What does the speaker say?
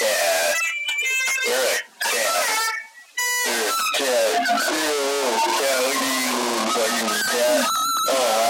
yeah You're a cat. You're a cat. You're a cat. Look at you, fucking cat. Oh,